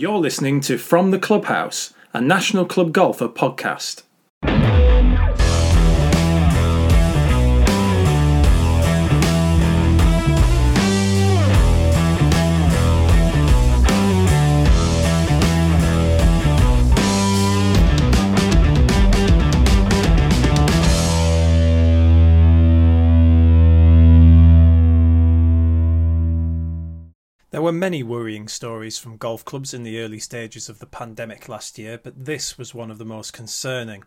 You're listening to From the Clubhouse, a National Club Golfer podcast. Many worrying stories from golf clubs in the early stages of the pandemic last year, but this was one of the most concerning.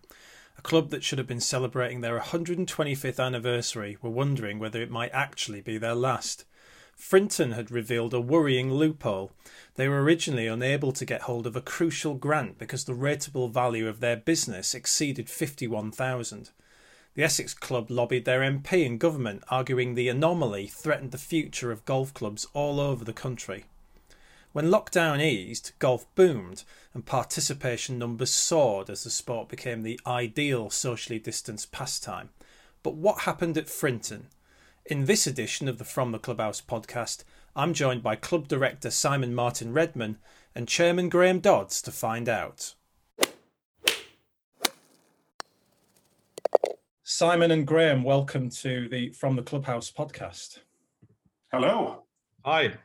A club that should have been celebrating their 125th anniversary were wondering whether it might actually be their last. Frinton had revealed a worrying loophole. They were originally unable to get hold of a crucial grant because the rateable value of their business exceeded 51,000. The Essex Club lobbied their MP and government, arguing the anomaly threatened the future of golf clubs all over the country. When lockdown eased, golf boomed and participation numbers soared as the sport became the ideal socially distanced pastime. But what happened at Frinton? In this edition of the From the Clubhouse podcast, I'm joined by Club Director Simon Martin Redman and Chairman Graeme Dodds to find out. Simon and Graeme, welcome to the From the Clubhouse podcast. Hello. Hi.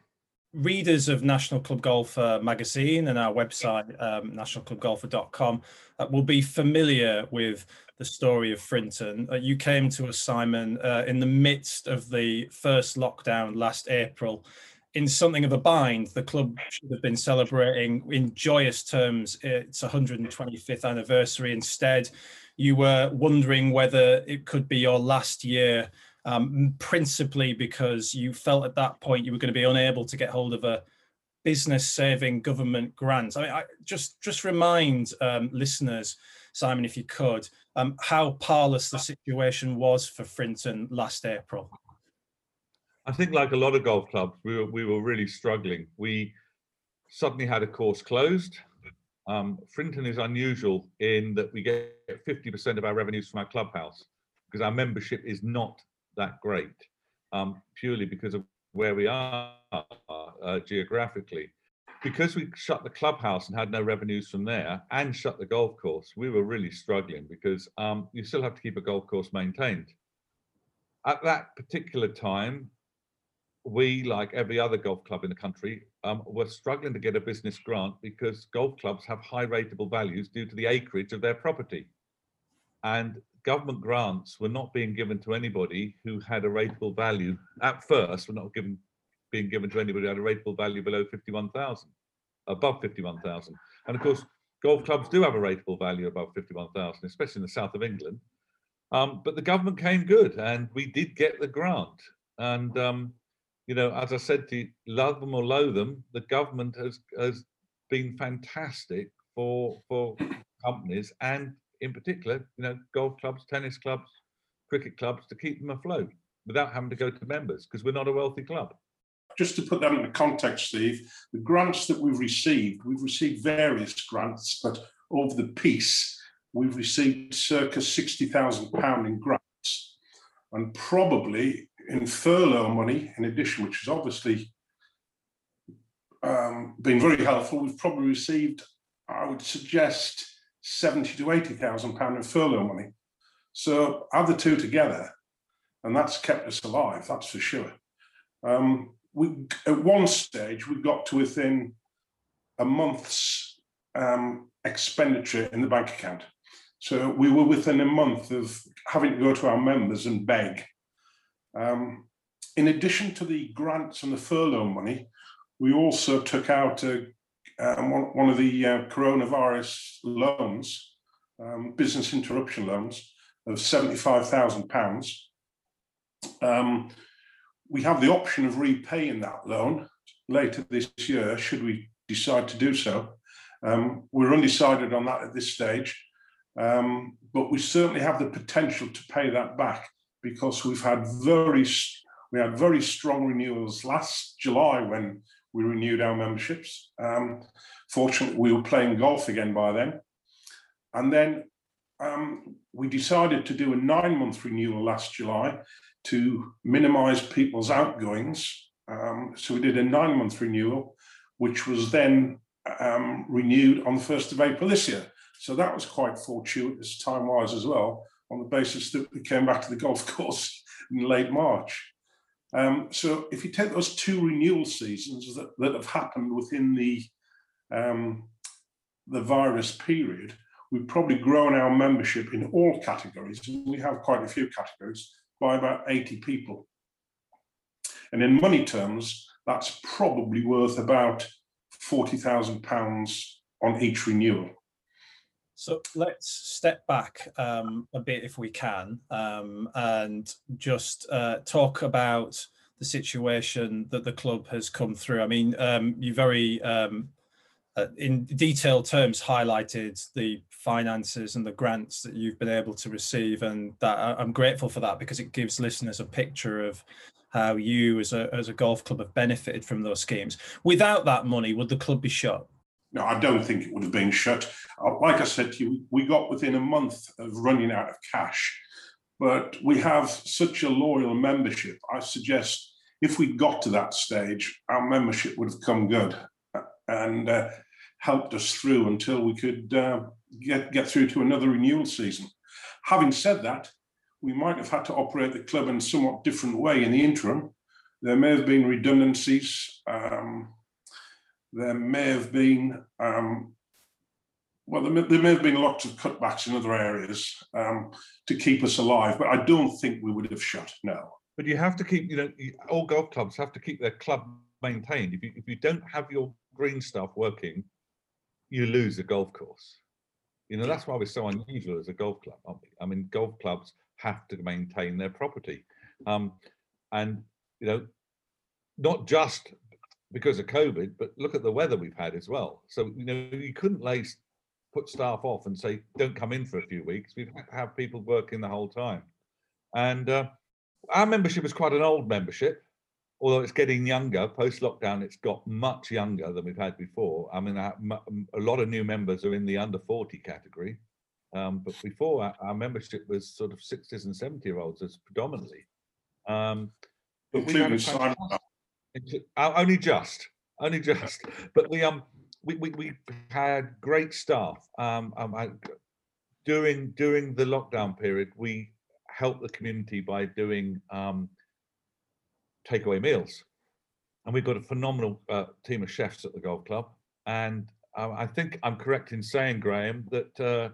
Readers of National Club Golfer magazine and our website, um, nationalclubgolfer.com, uh, will be familiar with the story of Frinton. Uh, you came to us, Simon, uh, in the midst of the first lockdown last April. In something of a bind, the club should have been celebrating in joyous terms its 125th anniversary. Instead, you were wondering whether it could be your last year, um, principally because you felt at that point you were going to be unable to get hold of a business saving government grant. I mean, I, just just remind um, listeners, Simon, if you could, um, how parlous the situation was for Frinton last April. I think, like a lot of golf clubs, we were we were really struggling. We suddenly had a course closed. Um, Frinton is unusual in that we get 50% of our revenues from our clubhouse because our membership is not that great, um, purely because of where we are uh, geographically. Because we shut the clubhouse and had no revenues from there and shut the golf course, we were really struggling because um, you still have to keep a golf course maintained. At that particular time, we, like every other golf club in the country, um, were struggling to get a business grant because golf clubs have high rateable values due to the acreage of their property. And government grants were not being given to anybody who had a rateable value at first, were not given being given to anybody who had a rateable value below 51,000, above 51,000. And of course, golf clubs do have a rateable value above 51,000, especially in the south of England. Um, but the government came good and we did get the grant. And um, you know, as I said to you, love them or loathe them, the government has has been fantastic for for companies and in particular, you know, golf clubs, tennis clubs, cricket clubs to keep them afloat without having to go to members because we're not a wealthy club. Just to put that into context, Steve, the grants that we've received, we've received various grants, but over the piece, we've received circa £60,000 in grants. And probably in furlough money, in addition, which has obviously um, been very helpful, we've probably received, I would suggest, seventy to eighty thousand pound in furlough money. So add the two together, and that's kept us alive. That's for sure. Um, we at one stage we got to within a month's um, expenditure in the bank account. So we were within a month of having to go to our members and beg um, in addition to the grants and the furlough money, we also took out a, um, one, of the uh, coronavirus loans, um, business interruption loans of £75,000. Um, we have the option of repaying that loan later this year, should we decide to do so. Um, we're undecided on that at this stage, um, but we certainly have the potential to pay that back because we've had very we had very strong renewals last July when we renewed our memberships. Um, fortunately, we were playing golf again by then, and then um, we decided to do a nine-month renewal last July to minimise people's outgoings. Um, so we did a nine-month renewal, which was then um, renewed on the 1st of April this year. So that was quite fortuitous time wise as well, on the basis that we came back to the golf course in late March. Um, so if you take those two renewal seasons that, that have happened within the um, the virus period, we've probably grown our membership in all categories. We have quite a few categories by about 80 people. And in money terms, that's probably worth about £40,000 on each renewal. So let's step back um, a bit if we can um, and just uh, talk about the situation that the club has come through. I mean, um, you very, um, uh, in detailed terms, highlighted the finances and the grants that you've been able to receive, and that I'm grateful for that because it gives listeners a picture of how you, as a as a golf club, have benefited from those schemes. Without that money, would the club be shut? No, I don't think it would have been shut. Uh, like I said to you, we got within a month of running out of cash, but we have such a loyal membership. I suggest if we got to that stage, our membership would have come good and uh, helped us through until we could uh, get, get through to another renewal season. Having said that, we might have had to operate the club in a somewhat different way in the interim. There may have been redundancies. Um, there may have been, um, well, there may, there may, have been lots of cutbacks in other areas um, to keep us alive, but I don't think we would have shut, no. But you have to keep, you know, all golf clubs have to keep their club maintained. If you, if you don't have your green stuff working, you lose the golf course. You know, that's why we're so unusual as a golf club, I mean, golf clubs have to maintain their property. Um, and, you know, not just because of COVID, but look at the weather we've had as well. So you know you couldn't lay put staff off and say don't come in for a few weeks. We've had to have people working the whole time, and uh, our membership is quite an old membership. Although it's getting younger post lockdown, it's got much younger than we've had before. I mean, a lot of new members are in the under 40 category, um, but before our, our, membership was sort of 60s and 70 year olds as predominantly. Um, but Including uh, only just, only just. But we um we we, we had great staff. Um, um I, during during the lockdown period, we helped the community by doing um takeaway meals, and we've got a phenomenal uh, team of chefs at the golf club. And uh, I think I'm correct in saying, Graeme, that uh,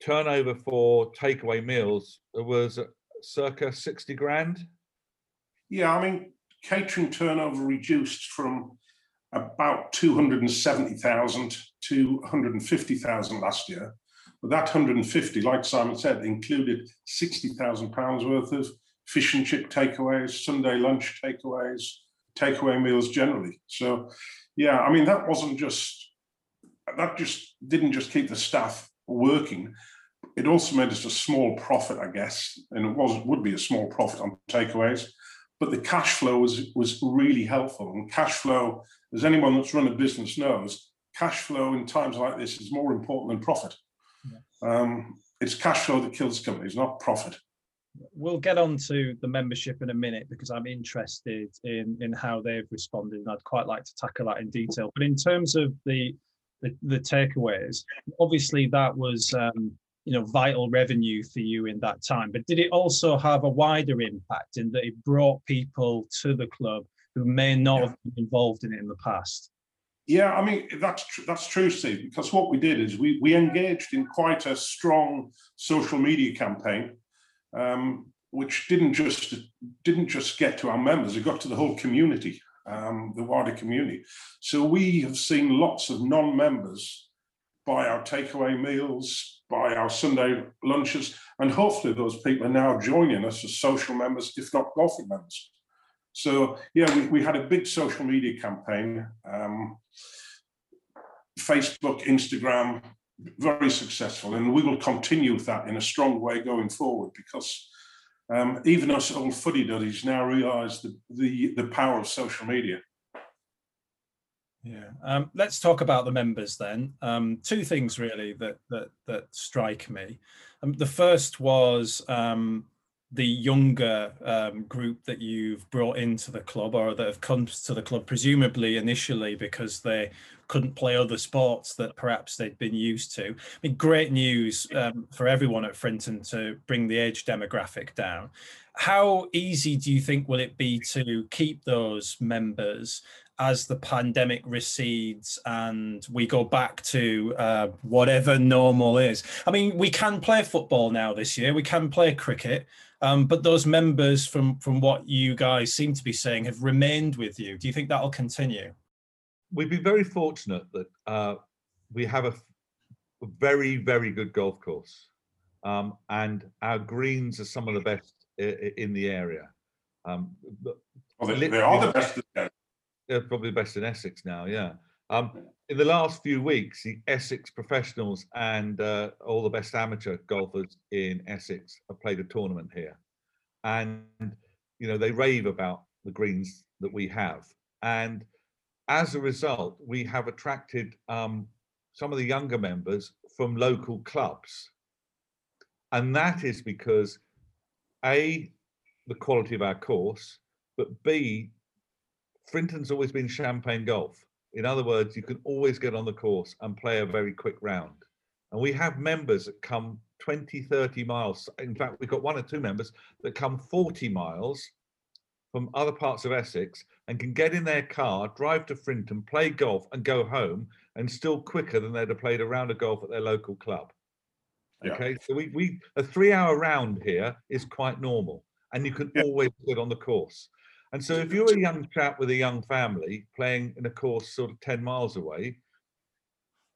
turnover for takeaway meals was circa 60 grand. Yeah, I mean, catering turnover reduced from about 270,000 to 150,000 last year. But that 150, like Simon said, included 60,000 pounds worth of fish and chip takeaways, Sunday lunch takeaways, takeaway meals generally. So, yeah, I mean that wasn't just that just didn't just keep the staff working. It also made us a small profit, I guess, and it was would be a small profit on takeaways but the cash flow was was really helpful. And cash flow, as anyone that's run a business knows, cash flow in times like this is more important than profit. Um, it's cash flow that kills companies, not profit. We'll get on to the membership in a minute because I'm interested in in how they've responded, and I'd quite like to tackle that in detail. But in terms of the the, the takeaways, obviously that was um, you know vital revenue for you in that time. But did it also have a wider impact in that it brought people to the club who may not yeah. have been involved in it in the past? Yeah i mean that's tr- that's true steve because what we did is we we engaged in quite a strong social media campaign um, which didn't just didn't just get to our members it got to the whole community um, the wider community. So we have seen lots of non-members buy our takeaway meals by our Sunday lunches. And hopefully, those people are now joining us as social members, if not golfing members. So, yeah, we, we had a big social media campaign um, Facebook, Instagram, very successful. And we will continue that in a strong way going forward because um, even us old footy duddies now realize the, the, the power of social media. Yeah. Um, let's talk about the members then. Um, two things really that that that strike me. Um, the first was um, the younger um, group that you've brought into the club or that have come to the club, presumably initially because they couldn't play other sports that perhaps they'd been used to. I mean, great news um, for everyone at Frinton to bring the age demographic down. How easy do you think will it be to keep those members as the pandemic recedes and we go back to uh, whatever normal is? I mean, we can play football now this year, we can play cricket. Um, but those members, from from what you guys seem to be saying, have remained with you. Do you think that'll continue? We've been very fortunate that uh, we have a, a, very very good golf course, um, and our greens are some of the best in the area. Um, well, they, they, are the best. They're probably the best in Essex now. Yeah. Um, in the last few weeks, the Essex professionals and uh, all the best amateur golfers in Essex have played a tournament here, and you know they rave about the greens that we have, and as a result, we have attracted um, some of the younger members from local clubs, and that is because a the quality of our course, but b Frinton's always been champagne golf in other words, you can always get on the course and play a very quick round. And we have members that come 20, 30 miles. In fact, we've got one or two members that come 40 miles from other parts of Essex and can get in their car, drive to Frinton, play golf, and go home, and still quicker than they'd have played a round of golf at their local club. Yeah. Okay, so we, we a three-hour round here is quite normal, and you can yeah. always get on the course. And so if you're a young chap with a young family playing in a course sort of 10 miles away,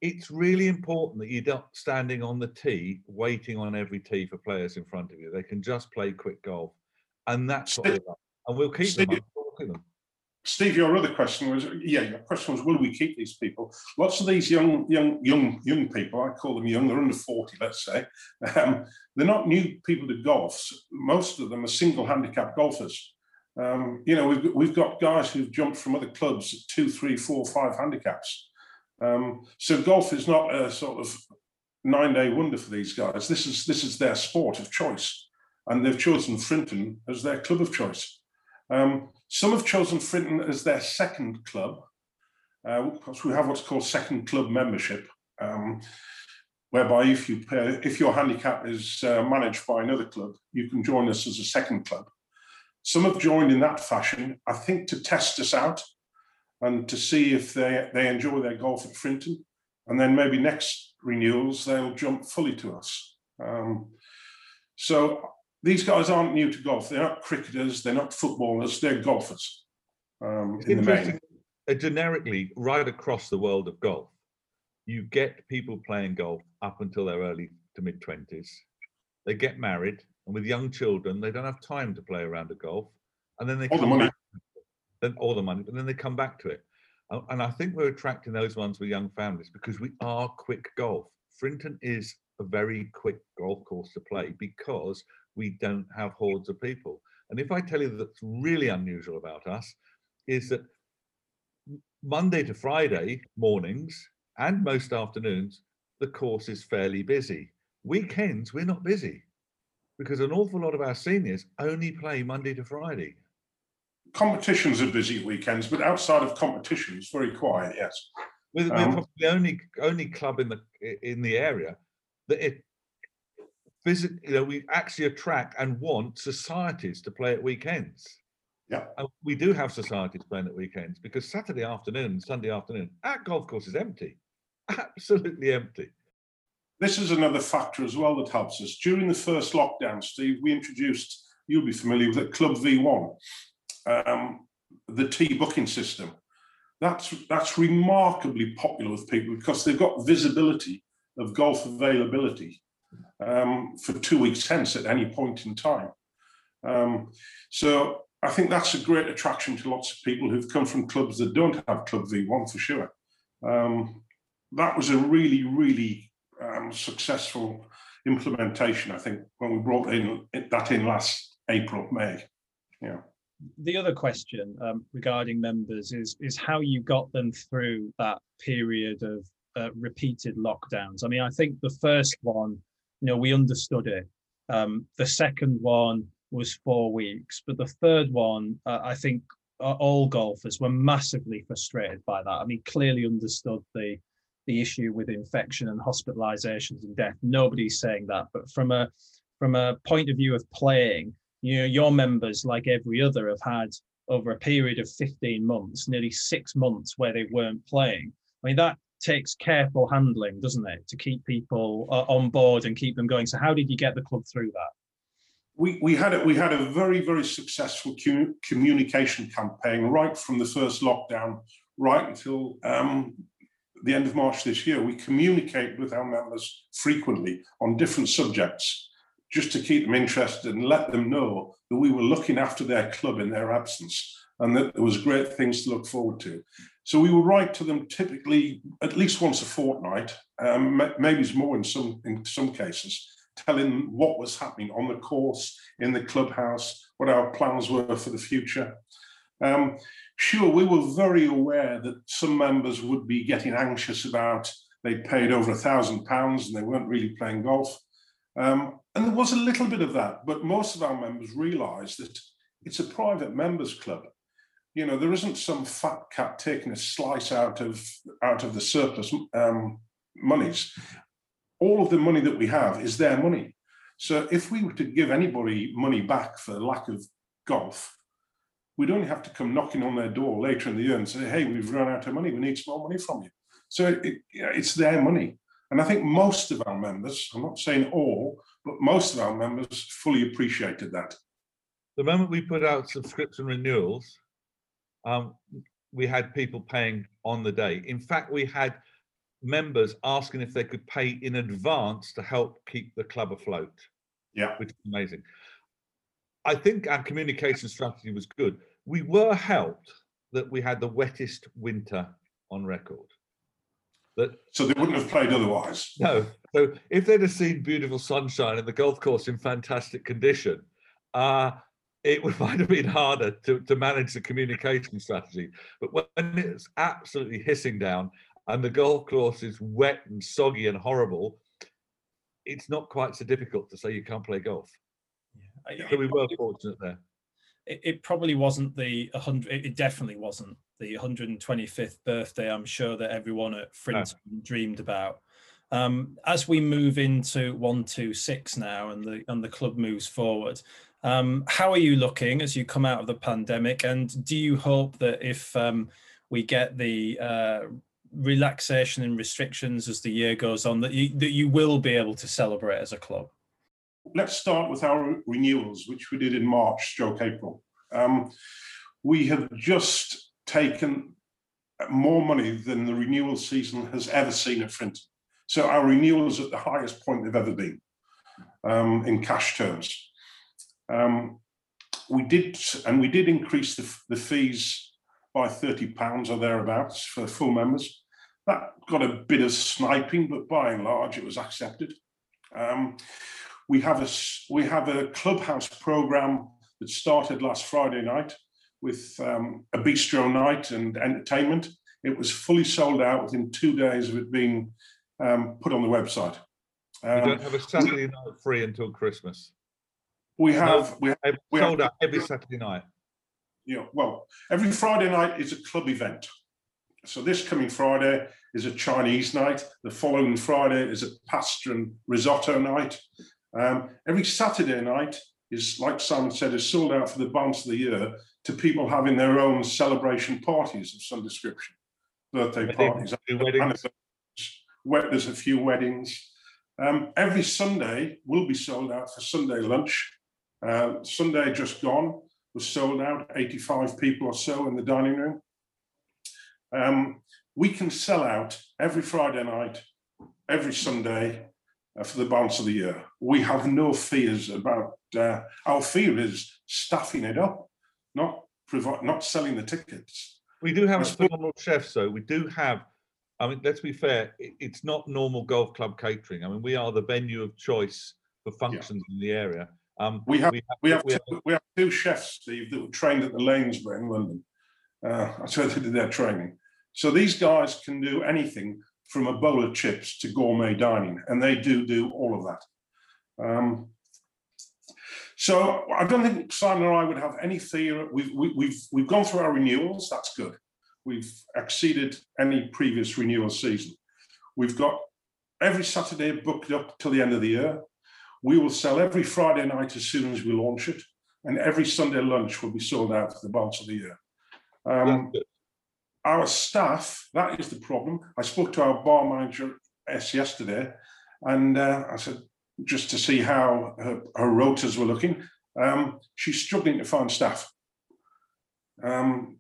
it's really important that you're not standing on the tee waiting on every tee for players in front of you. They can just play quick golf. And that's what Steve, And we'll keep Steve, them. Steve, your other question was, yeah, your question was, will we keep these people? Lots of these young, young, young, young people, I call them young, they're under 40, let's say, um, they're not new people to golf. Most of them are single handicap golfers. Um, you know, we've, we've got guys who've jumped from other clubs at two, three, four, five handicaps. Um, so golf is not a sort of nine day wonder for these guys. This is this is their sport of choice, and they've chosen Frinton as their club of choice. Um, some have chosen Frinton as their second club, uh, because we have what's called second club membership, um, whereby if you pay, if your handicap is uh, managed by another club, you can join us as a second club. Some have joined in that fashion, I think, to test us out and to see if they, they enjoy their golf at Frinton. And then maybe next renewals, they'll jump fully to us. Um, so these guys aren't new to golf. They're not cricketers, they're not footballers, they're golfers um, in the main. Uh, generically, right across the world of golf, you get people playing golf up until their early to mid 20s. They get married, and with young children, they don't have time to play around a golf, and then they all come the money. back, then all the money, but then they come back to it. And I think we're attracting those ones with young families because we are quick golf. Frinton is a very quick golf course to play because we don't have hordes of people. And if I tell you that's really unusual about us, is that Monday to Friday mornings and most afternoons, the course is fairly busy. Weekends, we're not busy because an awful lot of our seniors only play Monday to Friday. Competitions are busy weekends, but outside of competitions, very quiet. Yes, we're, we're um, the only only club in the in the area that it visit. You know, we actually attract and want societies to play at weekends. Yeah, and we do have societies playing at weekends because Saturday afternoon, Sunday afternoon, our golf course is empty, absolutely empty. This is another factor as well that helps us. During the first lockdown, Steve, we introduced, you'll be familiar with it, Club V1, um, the tee booking system. That's, that's remarkably popular with people because they've got visibility of golf availability um, for two weeks hence at any point in time. Um, so I think that's a great attraction to lots of people who've come from clubs that don't have Club V1 for sure. Um, that was a really, really um, successful implementation. I think when we brought in that in last April, May. Yeah. The other question um, regarding members is is how you got them through that period of uh, repeated lockdowns. I mean, I think the first one, you know, we understood it. Um, the second one, was four weeks, but the third one, uh, I think uh, all golfers were massively frustrated by that. I mean, clearly understood the the issue with infection and hospitalizations and death. Nobody's saying that, but from a from a point of view of playing, you know, your members, like every other, have had over a period of 15 months, nearly six months where they weren't playing. I mean, that takes careful handling, doesn't it, to keep people uh, on board and keep them going. So, how did you get the club through that? We, we had a, we had a very very successful communication campaign right from the first lockdown right until um, the end of March this year. We communicate with our members frequently on different subjects just to keep them interested and let them know that we were looking after their club in their absence and that there was great things to look forward to. So we would write to them typically at least once a fortnight, um, maybe more in some in some cases, telling them what was happening on the course, in the clubhouse, what our plans were for the future. Um, sure, we were very aware that some members would be getting anxious about they'd paid over a thousand pounds and they weren't really playing golf. Um, and there was a little bit of that, but most of our members realised that it's a private members club. You know there isn't some fat cat taking a slice out of out of the surplus um, monies. All of the money that we have is their money. So if we were to give anybody money back for lack of golf we'd only have to come knocking on their door later in the year and say hey we've run out of money we need some more money from you so it, it's their money and i think most of our members i'm not saying all but most of our members fully appreciated that the moment we put out subscription renewals um, we had people paying on the day. In fact, we had members asking if they could pay in advance to help keep the club afloat. Yeah, which is amazing. I think our communication strategy was good. We were helped that we had the wettest winter on record. That so they wouldn't have played otherwise. No. So if they'd have seen beautiful sunshine and the golf course in fantastic condition, uh, it would might have been harder to, to manage the communication strategy. But when it's absolutely hissing down and the golf course is wet and soggy and horrible, it's not quite so difficult to say you can't play golf. So we were fortunate there. It, it probably wasn't the 100, it definitely wasn't the 125th birthday, I'm sure that everyone at Frinton no. dreamed about. Um, as we move into 126 now and the and the club moves forward, um, how are you looking as you come out of the pandemic? And do you hope that if um, we get the uh, relaxation and restrictions as the year goes on, that you, that you will be able to celebrate as a club? Let's start with our renewals, which we did in March, stroke April. Um, we have just taken more money than the renewal season has ever seen at Frinton. So our renewals at the highest point they've ever been um, in cash terms. Um, we did, and we did increase the, the fees by thirty pounds or thereabouts for full members. That got a bit of sniping, but by and large, it was accepted. Um, we have a we have a clubhouse program that started last Friday night with um, a bistro night and entertainment. It was fully sold out within two days of it being um, put on the website. Um, you don't have a Saturday night free until Christmas. We have we, have, we sold have, out every Saturday night. Yeah, well, every Friday night is a club event. So this coming Friday is a Chinese night. The following Friday is a pasta and risotto night. Um, every Saturday night is, like Simon said, is sold out for the balance of the year to people having their own celebration parties of some description, birthday parties, weddings. There's a few weddings. Um, every Sunday will be sold out for Sunday lunch. Uh, Sunday just gone was sold out, 85 people or so in the dining room. Um, we can sell out every Friday night, every Sunday for the balance of the year. We have no fears about, uh, our fear is staffing it up, not provi- not selling the tickets. We do have a phenomenal chef, so we do have I mean, let's be fair, it's not normal golf club catering. I mean, we are the venue of choice for functions yeah. in the area. Um, we have we have, we have, we, two, we have two chefs, Steve, that were trained at the Lanesborough in London. Uh, that's where they did their training. So these guys can do anything from a bowl of chips to gourmet dining, and they do do all of that. Um, So I don't think Simon and I would have any fear. We've we, have we've, we've gone through our renewals. That's good. We've exceeded any previous renewal season. We've got every Saturday booked up till the end of the year. We will sell every Friday night as soon as we launch it, and every Sunday lunch will be sold out for the balance of the year. Um, our staff, that is the problem. I spoke to our bar manager yesterday, and uh, I said, just to see how her, her rotas were looking. Um, she's struggling to find staff um,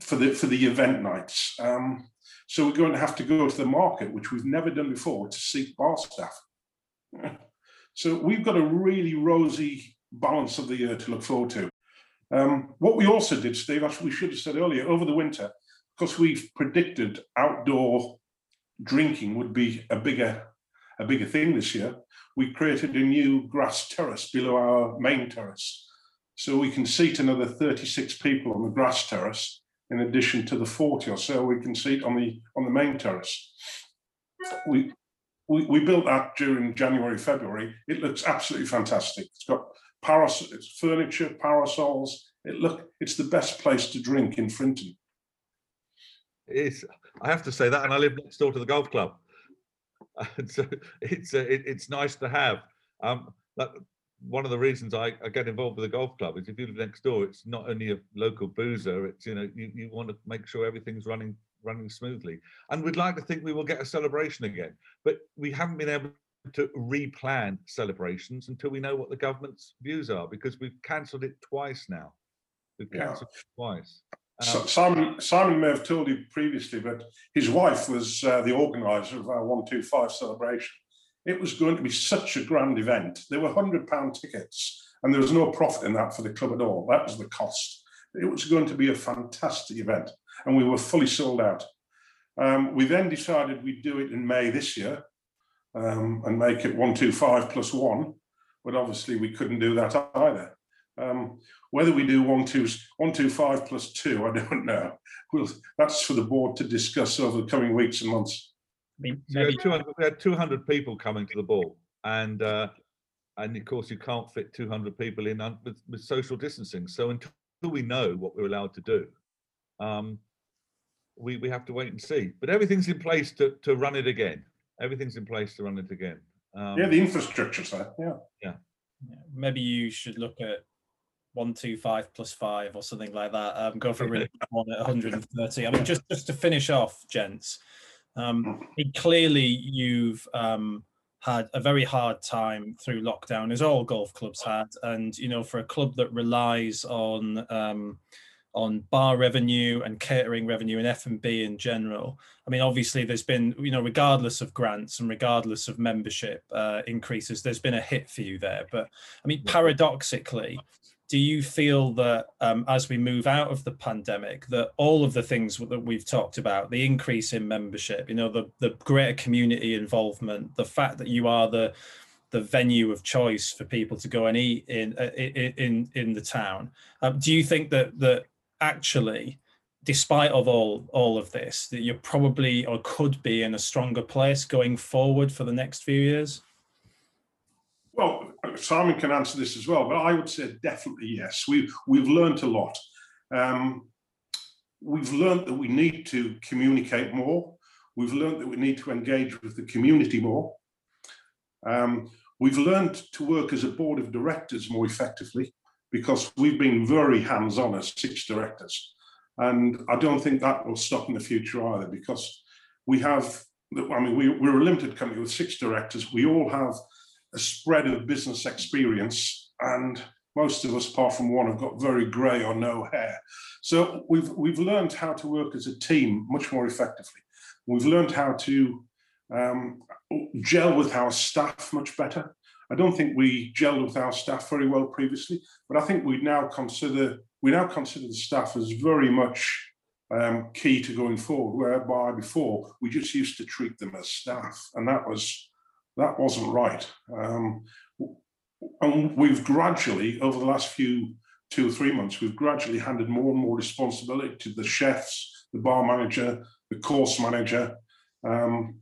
for the for the event nights. Um, so we're going to have to go to the market, which we've never done before, to seek bar staff. so we've got a really rosy balance of the year to look forward to. Um, what we also did, Steve, as we should have said earlier, over the winter, because we've predicted outdoor drinking would be a bigger a bigger thing this year, we created a new grass terrace below our main terrace. So we can seat another 36 people on the grass terrace in addition to the 40 or so we can seat on the on the main terrace. We we, we built that during January, February. It looks absolutely fantastic. It's got parasol, it's furniture, parasols. It look it's the best place to drink in Frinton. It's I have to say that, and I live next door to the golf club. And so it's uh, it, it's nice to have. Um, that one of the reasons I, I, get involved with the golf club is if you live next door, it's not only a local boozer. It's you know you, you want to make sure everything's running running smoothly. And we'd like to think we will get a celebration again, but we haven't been able to replan celebrations until we know what the government's views are because we've cancelled it twice now. We've cancelled yeah. it twice. Simon, Simon may have told you previously, but his wife was uh, the organizer of our 125 celebration. It was going to be such a grand event. There were £100 tickets, and there was no profit in that for the club at all. That was the cost. It was going to be a fantastic event, and we were fully sold out. Um, we then decided we'd do it in May this year um, and make it 125 plus one, but obviously we couldn't do that either. Um, whether we do one two one two five plus two, I don't know. Well, that's for the board to discuss over the coming weeks and months. we, had 200, we had 200 people coming to the ball, and uh, and of course you can't fit 200 people in with, with social distancing. So until we know what we're allowed to do, um, we we have to wait and see. But everything's in place to to run it again. Everything's in place to run it again. Um, yeah, the infrastructure's there. Yeah. Yeah. Maybe you should look at one two five plus five or something like that. Um, go for a really one at 130. I mean, just just to finish off, gents. Um, clearly, you've um, had a very hard time through lockdown, as all golf clubs had, and you know, for a club that relies on um, on bar revenue and catering revenue and F&B in general. I mean, obviously there's been, you know, regardless of grants and regardless of membership uh, increases, there's been a hit for you there. But I mean, paradoxically, do you feel that um, as we move out of the pandemic that all of the things that we've talked about the increase in membership you know the the greater community involvement the fact that you are the the venue of choice for people to go and eat in uh, in in, the town um, do you think that that actually despite of all all of this that you're probably or could be in a stronger place going forward for the next few years well Simon can answer this as well, but I would say definitely yes. We've we've learned a lot. Um, we've learned that we need to communicate more. We've learned that we need to engage with the community more. Um, we've learned to work as a board of directors more effectively because we've been very hands-on as six directors. And I don't think that will stop in the future either because we have, I mean, we, we're a limited company with six directors. We all have a spread of business experience, and most of us, apart from one, have got very grey or no hair. So we've we've learned how to work as a team much more effectively. We've learned how to um, gel with our staff much better. I don't think we gelled with our staff very well previously, but I think we now consider we now consider the staff as very much um, key to going forward. Whereby before we just used to treat them as staff, and that was that wasn't right. Um, and we've gradually, over the last few two or three months, we've gradually handed more and more responsibility to the chefs, the bar manager, the course manager. Um,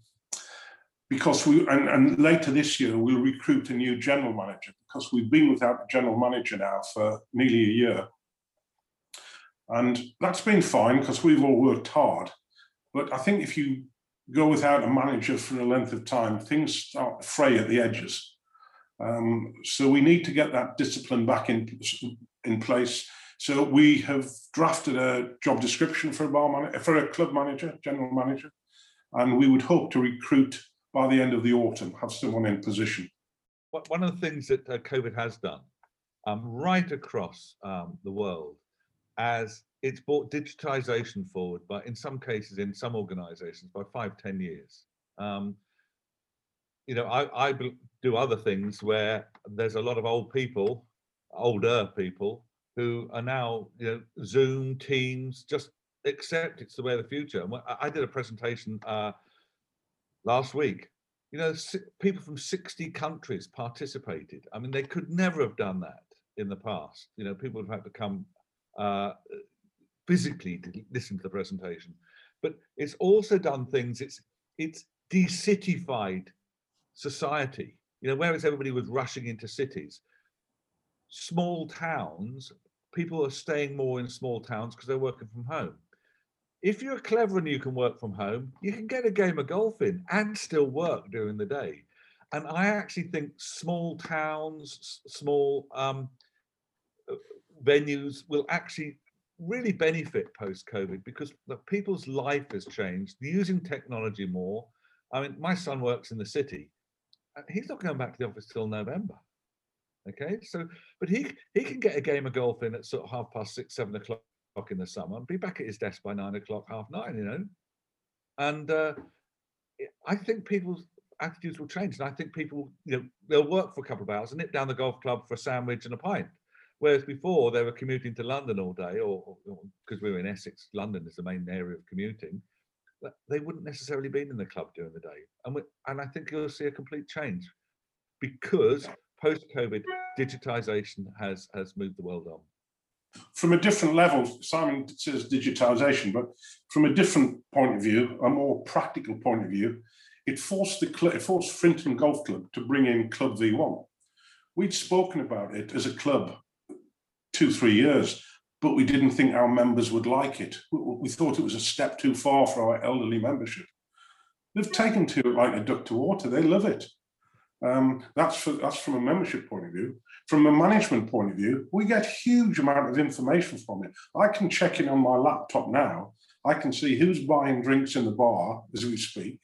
because we and, and later this year we'll recruit a new general manager because we've been without a general manager now for nearly a year. And that's been fine because we've all worked hard. But I think if you go without a manager for a length of time, things start to fray at the edges. Um, so we need to get that discipline back in in place. So we have drafted a job description for a bar for a club manager, general manager, and we would hope to recruit by the end of the autumn, have someone in position. One of the things that uh, COVID has done um, right across um, the world, as it's brought digitization forward, but in some cases, in some organizations, by five, ten years. Um, you know, I, I do other things where there's a lot of old people, older people, who are now, you know, Zoom, Teams, just accept it's the way of the future. I did a presentation uh, last week. You know, people from 60 countries participated. I mean, they could never have done that in the past. You know, people have had to come uh, physically to listen to the presentation. But it's also done things. It's it's decityfied society. You know, whereas everybody was rushing into cities, small towns, people are staying more in small towns because they're working from home if you're clever and you can work from home, you can get a game of golf in and still work during the day. And I actually think small towns, small um, uh, venues will actually really benefit post COVID because the people's life has changed, using technology more. I mean, my son works in the city. He's not going back to the office till November. Okay, so but he he can get a game of golf in at sort of half past six, seven o'clock o'clock in the summer and be back at his desk by nine o'clock, half nine, you know. And uh, I think people's attitudes will change. And I think people, you know, they'll work for a couple of hours and nip down the golf club for a sandwich and a pint. Whereas before they were commuting to London all day, or because we were in Essex, London is the main area of commuting, they wouldn't necessarily be in the club during the day. And we, and I think you'll see a complete change because post-COVID digitization has has moved the world on from a different level, Simon says digitization, but from a different point of view, a more practical point of view, it forced the it forced Frinton Golf Club to bring in Club V1. We'd spoken about it as a club two, three years, but we didn't think our members would like it. We thought it was a step too far for our elderly membership. They've taken to it like a duck to water. They love it. Um, that's for, that's from a membership point of view. From a management point of view, we get huge amount of information from it. I can check in on my laptop now. I can see who's buying drinks in the bar as we speak,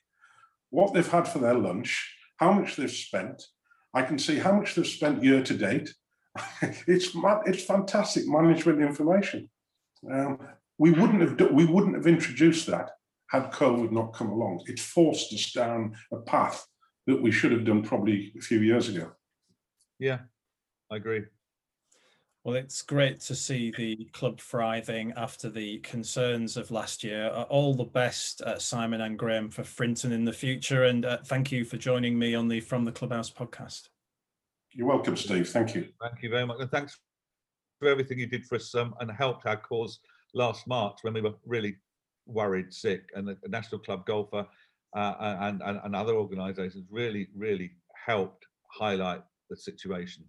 what they've had for their lunch, how much they've spent. I can see how much they've spent year to date. it's it's fantastic management information. Um, we wouldn't have we wouldn't have introduced that had COVID not come along. It forced us down a path that we should have done probably a few years ago. Yeah, I agree. Well, it's great to see the club thriving after the concerns of last year. Uh, all the best, uh, Simon and Graeme, for Frinton in the future. And uh, thank you for joining me on the From the Clubhouse podcast. You're welcome, Steve. Thank you. Thank you very much. And thanks for everything you did for us um, and helped our cause last March when we were really worried, sick, and the National Club Golfer uh, and, and, and other organizations really, really helped highlight the situation.